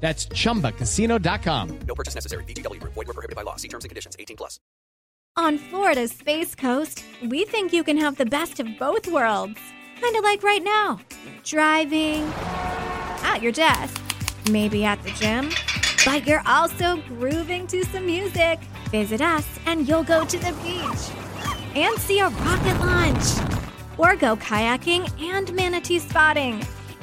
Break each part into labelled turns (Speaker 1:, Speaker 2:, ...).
Speaker 1: That's chumbacasino.com.
Speaker 2: No purchase necessary. VGW Group. Void were prohibited by law. See terms and conditions. 18 plus.
Speaker 3: On Florida's Space Coast, we think you can have the best of both worlds. Kind of like right now. Driving, at your desk, maybe at the gym, but you're also grooving to some music. Visit us and you'll go to the beach and see a rocket launch or go kayaking and manatee spotting.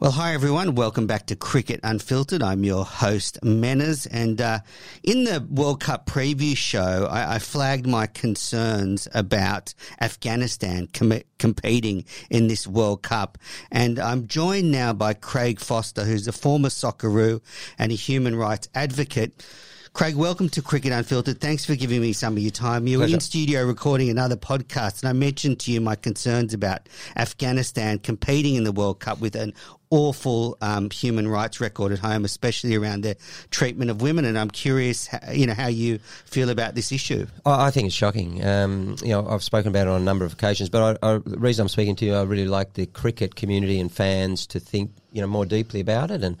Speaker 4: Well, hi everyone. Welcome back to Cricket Unfiltered. I'm your host, Menners. And uh, in the World Cup preview show, I, I flagged my concerns about Afghanistan com- competing in this World Cup. And I'm joined now by Craig Foster, who's a former Socceroo and a human rights advocate. Craig, welcome to Cricket Unfiltered. Thanks for giving me some of your time. You were in studio recording another podcast, and I mentioned to you my concerns about Afghanistan competing in the World Cup with an awful um, human rights record at home, especially around the treatment of women. And I'm curious, how, you know, how you feel about this issue.
Speaker 5: I I think it's shocking. Um, you know, I've spoken about it on a number of occasions, but I, I, the reason I'm speaking to you, I really like the cricket community and fans to think, you know, more deeply about it. And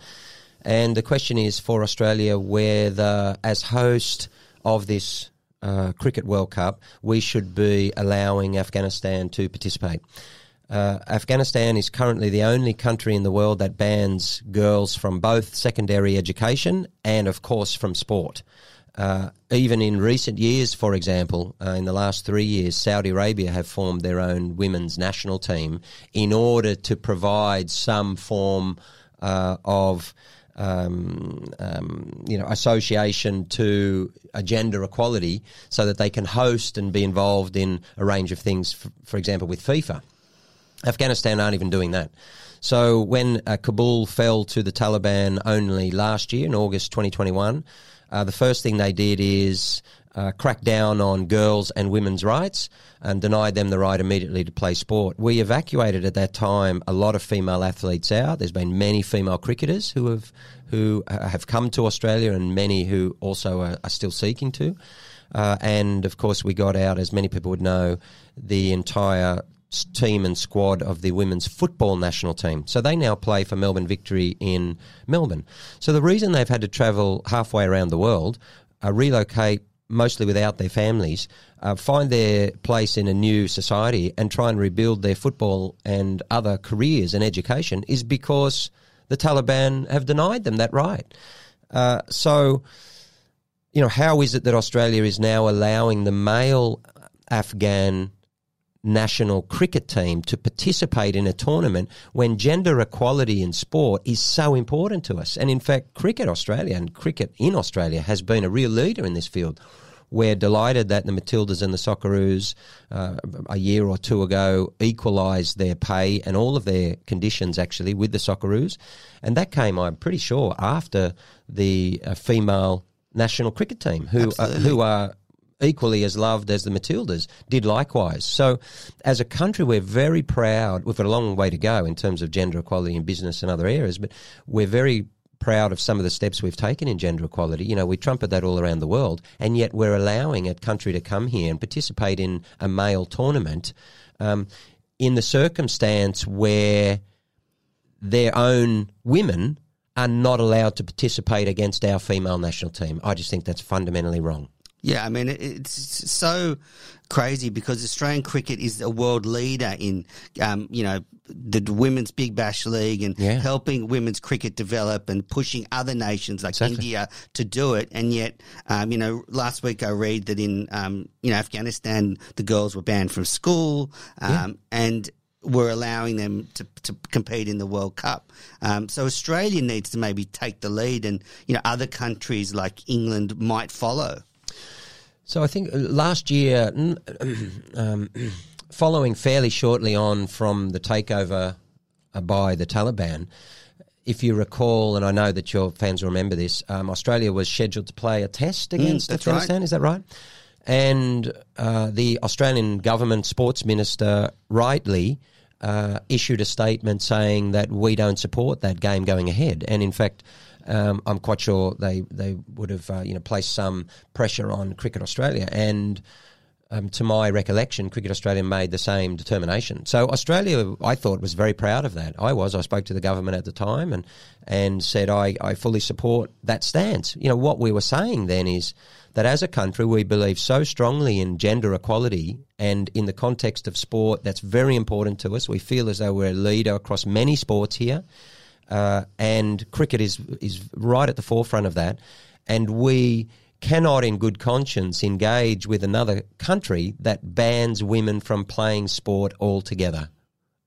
Speaker 5: and the question is for Australia, whether as host of this uh, cricket World Cup, we should be allowing Afghanistan to participate. Uh, Afghanistan is currently the only country in the world that bans girls from both secondary education and, of course, from sport. Uh, even in recent years, for example, uh, in the last three years, Saudi Arabia have formed their own women's national team in order to provide some form uh, of um, um, you know, association to a gender equality so that they can host and be involved in a range of things, for, for example, with FIFA. Afghanistan aren't even doing that. So when uh, Kabul fell to the Taliban only last year in August 2021, uh, the first thing they did is uh, crack down on girls and women's rights and denied them the right immediately to play sport. We evacuated at that time a lot of female athletes out. There's been many female cricketers who have who have come to Australia and many who also are, are still seeking to. Uh, and of course, we got out, as many people would know, the entire team and squad of the women's football national team. So they now play for Melbourne Victory in Melbourne. So the reason they've had to travel halfway around the world, uh, relocate mostly without their families, uh, find their place in a new society and try and rebuild their football and other careers and education is because the Taliban have denied them that right. Uh, so, you know, how is it that Australia is now allowing the male Afghan national cricket team to participate in a tournament when gender equality in sport is so important to us? And in fact, Cricket Australia and cricket in Australia has been a real leader in this field. we're delighted that the Matildas and the Socceroos uh, a year or two ago equalised their pay and all of their conditions actually with the Socceroos, and that came, I'm pretty sure, after the uh, female national cricket team who uh, who are equally as loved as the Matildas, did likewise. So, as a country, we're very proud. We've got a long way to go in terms of gender equality in business and other areas, but we're very proud of some of the steps we've taken in gender equality. You know, we trumpet that all around the world, and yet we're allowing a country to come here and participate in a male tournament um, in the circumstance where their own women are not allowed to participate against our female national team. I just think that's fundamentally wrong.
Speaker 4: Yeah, I mean, it's so crazy because Australian cricket is a world leader in, um, you know, the Women's Big Bash League and
Speaker 5: Yeah.
Speaker 4: helping women's cricket develop and pushing other nations like
Speaker 5: Exactly.
Speaker 4: India to do it. And yet, um, you know, last week I read that in, um, you know, Afghanistan, the girls were banned from school um, and we're allowing them to, to compete in the World Cup. Um, so Australia needs to maybe take the lead and, you know, other countries like England might follow.
Speaker 5: So I think uh, last year, um, following fairly shortly on from the takeover uh, by the Taliban, if you recall, and I know that your fans will remember this, um, Australia was scheduled to play a test against
Speaker 4: that's
Speaker 5: Afghanistan.
Speaker 4: right.
Speaker 5: Is that right? And uh, the Australian government sports minister rightly uh, issued a statement saying that we don't support that game going ahead. And in fact, um, I'm quite sure they they would have uh, you know placed some pressure on Cricket Australia and. Um, to my recollection, Cricket Australia made the same determination. So Australia, I thought, was very proud of that. I was. I spoke to the government at the time and and said I, I fully support that stance. You know what we were saying then is that as a country we believe so strongly in gender equality and in the context of sport that's very important to us. We feel as though we're a leader across many sports here, uh, and cricket is is right at the forefront of that. And we cannot, in good conscience, engage with another country that bans women from playing sport altogether.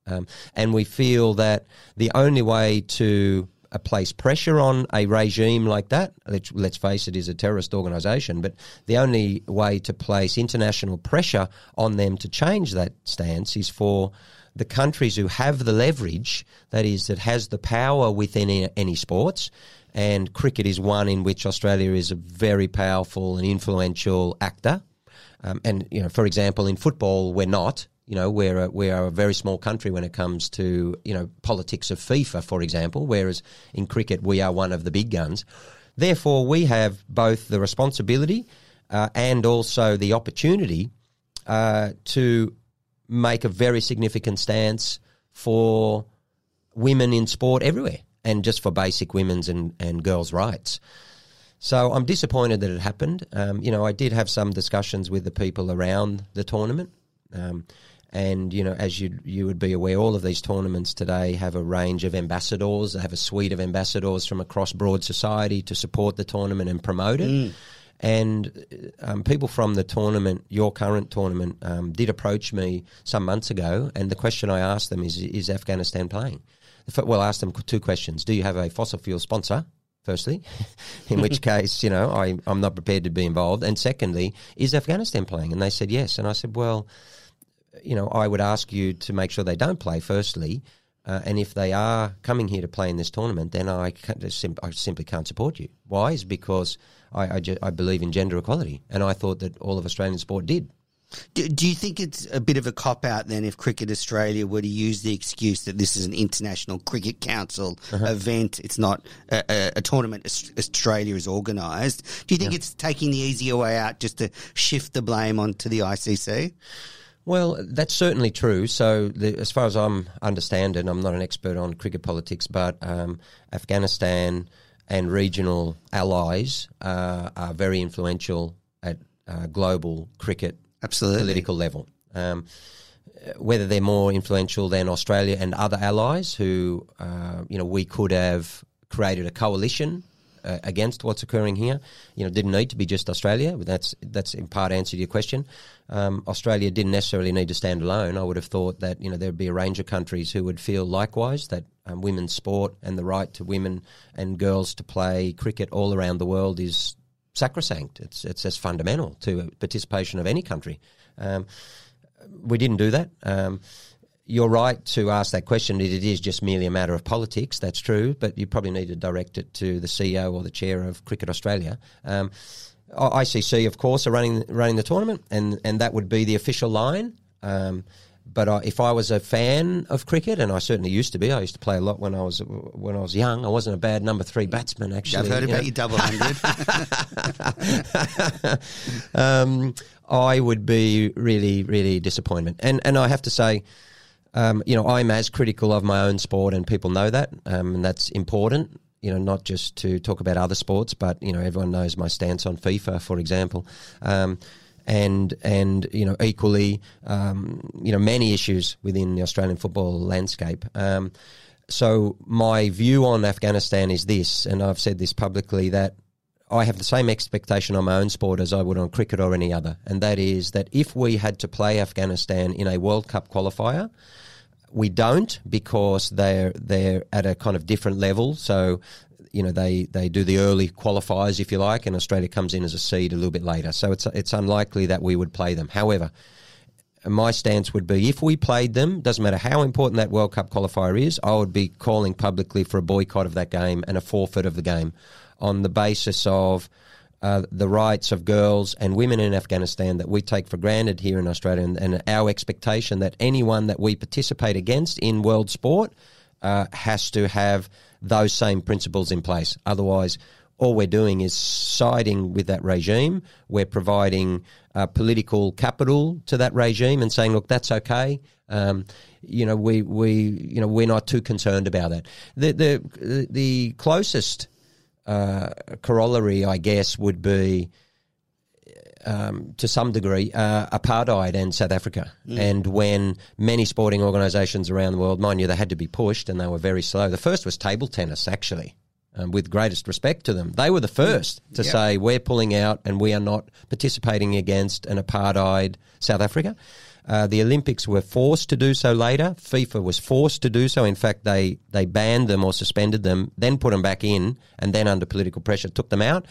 Speaker 5: Um, and we feel that the only way to place pressure on a regime like that, let's, let's face it, is a terrorist organisation, but the only way to place international pressure on them to change that stance is for the countries who have the leverage, that is, that has the power within any, any sports, and cricket is one in which Australia is a very powerful and influential actor. Um, and you know, for example, in football, we're not. You know, we're a, we are a very small country when it comes to you know politics of FIFA, for example. Whereas in cricket, we are one of the big guns. Therefore, we have both the responsibility uh, and also the opportunity uh, to make a very significant stance for women in sport everywhere and just for basic women's and, and girls' rights. So I'm disappointed that it happened. Um, you know, I did have some discussions with the people around the tournament. Um, and, you know, as you you would be aware, all of these tournaments today have a range of ambassadors. They have a suite of ambassadors from across broad society to support the tournament and promote it. And um, people from the tournament, your current tournament, um, did approach me some months ago. And the question I asked them is, is Afghanistan playing? Well, I asked them two questions. Do you have a fossil fuel sponsor? Firstly, in which case, you know, I, I'm not prepared to be involved. And secondly, is Afghanistan playing? And they said yes. And I said, well, you know, I would ask you to make sure they don't play, firstly. Uh, and if they are coming here to play in this tournament, then I, can't, sim- I simply can't support you. Why? Is because I, I, ju- I believe in gender equality. And I thought that all of Australian sport did.
Speaker 4: Do, do you think it's a bit of a cop out then if Cricket Australia were to use the excuse that this is an international cricket council uh-huh. event? It's not a, a, a tournament Australia is organised. Do you think it's taking the easier way out just to shift the blame onto the ICC?
Speaker 5: Well, that's certainly true. So, the, as far as I'm understand it, I'm not an expert on cricket politics, but um, Afghanistan and regional allies uh, are very influential at uh, global cricket
Speaker 4: Absolutely.
Speaker 5: political level. Um, whether they're more influential than Australia and other allies, who uh, you know we could have created a coalition uh, against what's occurring here. You know, didn't need to be just Australia. That's that's in part answer to your question. Um, Australia didn't necessarily need to stand alone. I would have thought that you know there'd be a range of countries who would feel likewise that um, women's sport and the right to women and girls to play cricket all around the world is sacrosanct. It's it's as fundamental to participation of any country. Um, we didn't do that. You're right to ask that question. It is just merely a matter of politics. That's true, but you probably need to direct it to the CEO or the chair of Cricket Australia. Um, ICC, of course, are running running the tournament, and and that would be the official line. Um, but I, if I was a fan of cricket, and I certainly used to be, I used to play a lot when I was when I was young. I wasn't a bad number three batsman, actually.
Speaker 4: I've heard
Speaker 5: you
Speaker 4: about
Speaker 5: know.
Speaker 4: your double hundred.
Speaker 5: um, I would be really, really disappointed. And and I have to say, um, you know, I'm as critical of my own sport, and people know that, um, and that's important. You know, not just to talk about other sports, but you know, everyone knows my stance on FIFA, for example. Um, and and you know equally um, you know many issues within the Australian football landscape. Um, so my view on Afghanistan is this, and I've said this publicly that I have the same expectation on my own sport as I would on cricket or any other, and that is that if we had to play Afghanistan in a World Cup qualifier, we don't because they're they're at a kind of different level. So you know they they do the early qualifiers if you like, and Australia comes in as a seed a little bit later. So it's it's unlikely that we would play them. However. My stance would be if we played them, doesn't matter how important that World Cup qualifier is, I would be calling publicly for a boycott of that game and a forfeit of the game on the basis of uh, the rights of girls and women in Afghanistan that we take for granted here in Australia, and, and our expectation that anyone that we participate against in world sport uh, has to have those same principles in place. Otherwise, all we're doing is siding with that regime. We're providing uh, political capital to that regime and saying, "Look, that's okay." Um, you know, we we you know we're not too concerned about that. The the the closest uh, corollary, I guess, would be um, to some degree uh, apartheid in South Africa. And when many sporting organisations around the world, mind you, they had to be pushed and they were very slow. The first was table tennis, actually. Um, with greatest respect to them, they were the first to say we're pulling out and we are not participating against an apartheid South Africa. Uh, the Olympics were forced to do so later. FIFA was forced to do so. In fact, they, they banned them or suspended them, then put them back in, and then under political pressure took them out.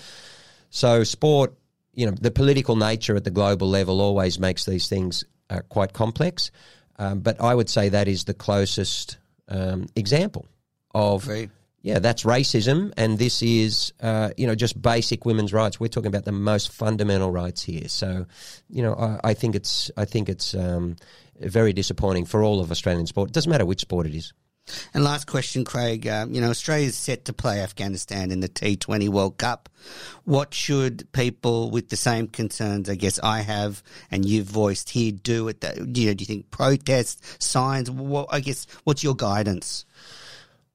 Speaker 5: So sport, you know, the political nature at the global level always makes these things uh, quite complex. Um, but I would say that is the closest um, example of
Speaker 4: Agreed.
Speaker 5: Yeah, that's racism, and this is uh, you know just basic women's rights. We're talking about the most fundamental rights here. So, you know, I, I think it's I think it's um, very disappointing for all of Australian sport. It doesn't matter which sport it is.
Speaker 4: And last question, Craig. Um, you know, Australia's set to play Afghanistan in the T20 World Cup. What should people with the same concerns, I guess, I have and you've voiced here do at that? You know, do you think protests, signs? What, I guess, what's your guidance?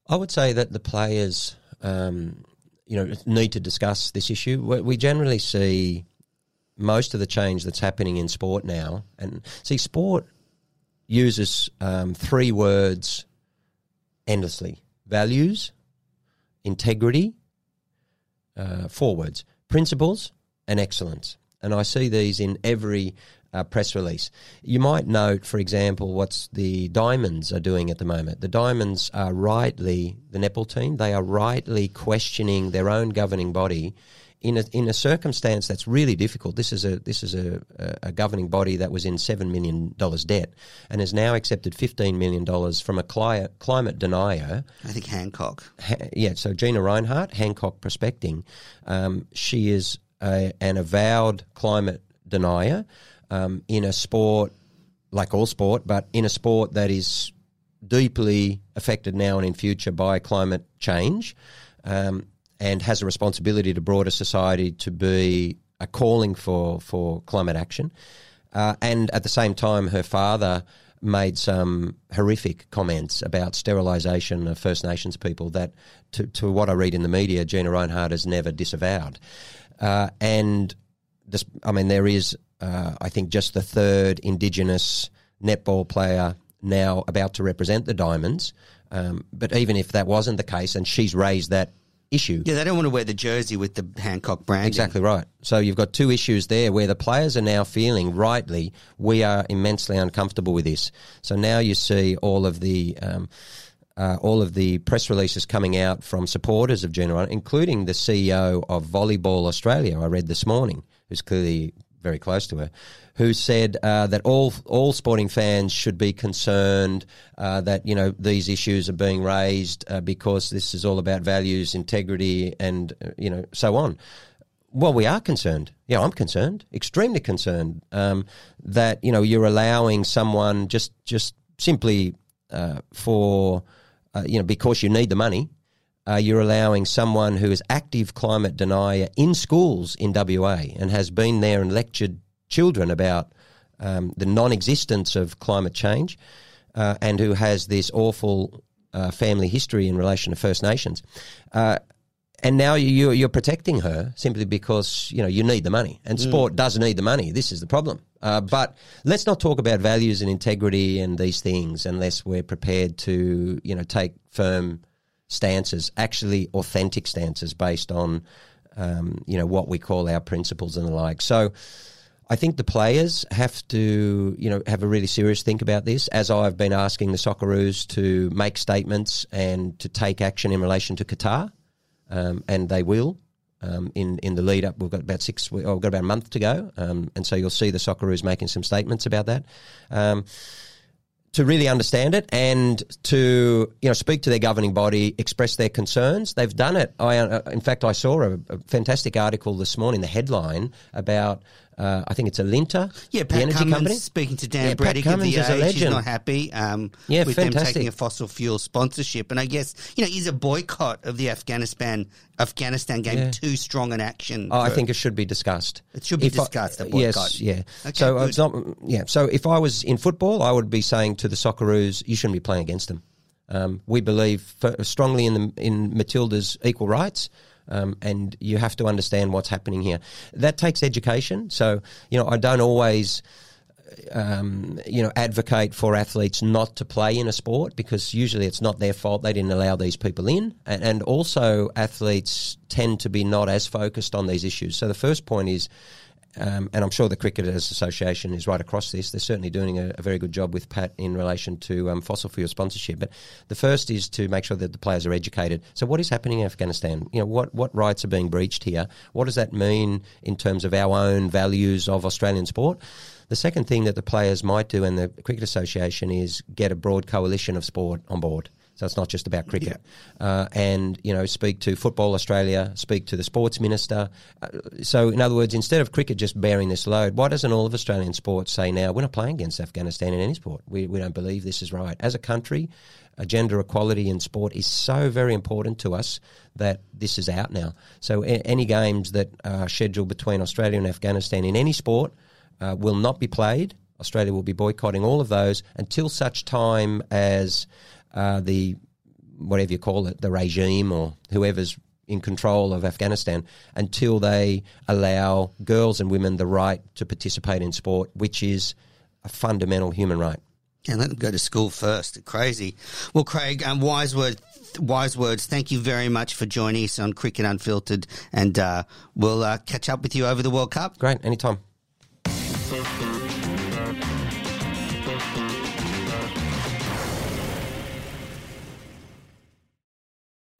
Speaker 5: I would say that the players, um, you know, need to discuss this issue. We generally see most of the change that's happening in sport now, and see, sport uses um, three words endlessly: values, integrity, uh, four words: principles and excellence. And I see these in every uh, press release. You might note, for example, what's the Diamonds are doing at the moment. The Diamonds are rightly the netball team. They are rightly questioning their own governing body in a in a circumstance that's really difficult. This is a this is a, a, a governing body that was in seven million dollars debt and has now accepted fifteen million dollars from a cli- climate denier
Speaker 4: I think Hancock.
Speaker 5: Ha- yeah, so Gina Rinehart, Hancock Prospecting, um, she is a, an avowed climate denier um, in a sport like all sport, but in a sport that is deeply affected now and in future by climate change, um, and has a responsibility to broader society to be a calling for for climate action. Uh, and at the same time, her father made some horrific comments about sterilisation of First Nations people that, to, to what I read in the media, Gina Rinehart has never disavowed. Uh, and this, I mean, there is, uh, I think, just the third Indigenous netball player now about to represent the Diamonds. Um, but even if that wasn't the case, and she's raised that issue,
Speaker 4: Yeah, they don't want to wear the jersey with the Hancock brand.
Speaker 5: Exactly right. So you've got two issues there where the players are now feeling rightly we are immensely uncomfortable with this. So now you see all of the um, uh, all of the press releases coming out from supporters of Gina including the CEO of Volleyball Australia, I read this morning, who's clearly very close to her, who said uh, that all all sporting fans should be concerned uh, that you know these issues are being raised uh, because this is all about values, integrity, and uh, you know so on. Well, we are concerned. Yeah, I'm concerned, extremely concerned um, that you know you're allowing someone just just simply uh, for uh, you know because you need the money. Uh, you're allowing someone who is active climate denier in schools in WA and has been there and lectured children about um, the non-existence of climate change, uh, and who has this awful uh, family history in relation to First Nations. Uh, and now you, you're protecting her simply because you know you need the money, and sport does need the money. This is the problem. Uh, but let's not talk about values and integrity and these things unless we're prepared to you know take firm stances, actually authentic stances based on um, you know what we call our principles and the like. So. I think the players have to, you know, have a really serious think about this. As I've been asking the Socceroos to make statements and to take action in relation to Qatar, um, and they will. Um, in in the lead up, we've got about six. we- we've got about a month to go, um, and so you'll see the Socceroos making some statements about that. Um, to really understand it and to you know speak to their governing body, express their concerns. They've done it. I, uh, in fact, I saw a, a fantastic article this morning, the headline about. Uh, I think it's Alinta,
Speaker 4: Yeah,
Speaker 5: the
Speaker 4: Pat
Speaker 5: energy
Speaker 4: Cummins
Speaker 5: company.
Speaker 4: speaking to Dan
Speaker 5: Yeah, Pat
Speaker 4: Brettig of the
Speaker 5: is a
Speaker 4: age. He's not happy um,
Speaker 5: Yeah,
Speaker 4: with them
Speaker 5: fantastic.
Speaker 4: taking a fossil fuel sponsorship. And I guess, you know, is a boycott of the Afghanistan Afghanistan game
Speaker 5: Yeah.
Speaker 4: too strong an action?
Speaker 5: Oh, I think it should be discussed.
Speaker 4: It should be
Speaker 5: If I-
Speaker 4: discussed,
Speaker 5: yes,
Speaker 4: boycott.
Speaker 5: yeah.
Speaker 4: Okay,
Speaker 5: so
Speaker 4: good.
Speaker 5: it's not. Yeah. So if I was in football, I would be saying to the Socceroos, you shouldn't be playing against them. Um, we believe f- strongly in the, in Matilda's equal rights. Um, and you have to understand what's happening here. That takes education. So, you know, I don't always um, you know, advocate for athletes not to play in a sport because usually it's not their fault. They didn't allow these people in. And, and also, athletes tend to be not as focused on these issues. So, the first point is, um, and I'm sure the Cricketers Association is right across this. They're certainly doing a, a very good job with Pat in relation to um, fossil fuel sponsorship. But the first is to make sure that the players are educated. So, what is happening in Afghanistan? You know, what what rights are being breached here? What does that mean in terms of our own values of Australian sport? The second thing that the players might do and the Cricket Association is get a broad coalition of sport on board. So it's not just about cricket. Uh, and, you know, speak to Football Australia, speak to the sports minister. Uh, so, in other words, instead of cricket just bearing this load, why doesn't all of Australian sports say now, we're not playing against Afghanistan in any sport? We, we don't believe this is right. As a country, gender equality in sport is so very important to us that this is out now. So, a- any games that are scheduled between Australia and Afghanistan in any sport uh, will not be played. Australia will be boycotting all of those until such time as uh, the whatever you call it, the regime or whoever's in control of Afghanistan, until they allow girls and women the right to participate in sport, which is a fundamental human right.
Speaker 4: And let them go to school first. Crazy. Well, Craig, um, wise word, wise words. Thank you very much for joining us on Cricket Unfiltered, and uh, we'll uh, catch up with you over the World Cup.
Speaker 5: Great, anytime.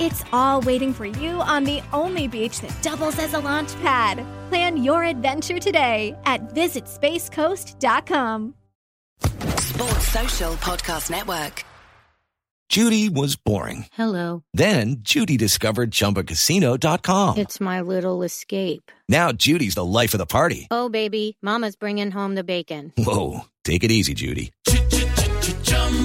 Speaker 3: It's all waiting for you on the only beach that doubles as a launch pad. Plan your adventure today at visitspacecoast.com.
Speaker 6: Sports Social Podcast Network.
Speaker 7: Judy was boring.
Speaker 8: Hello.
Speaker 7: Then Judy discovered ChumbaCasino.com.
Speaker 8: It's my little escape.
Speaker 7: Now Judy's the life of the party.
Speaker 8: Oh, baby, Mama's bringing home the bacon.
Speaker 7: Whoa, take it easy, Judy.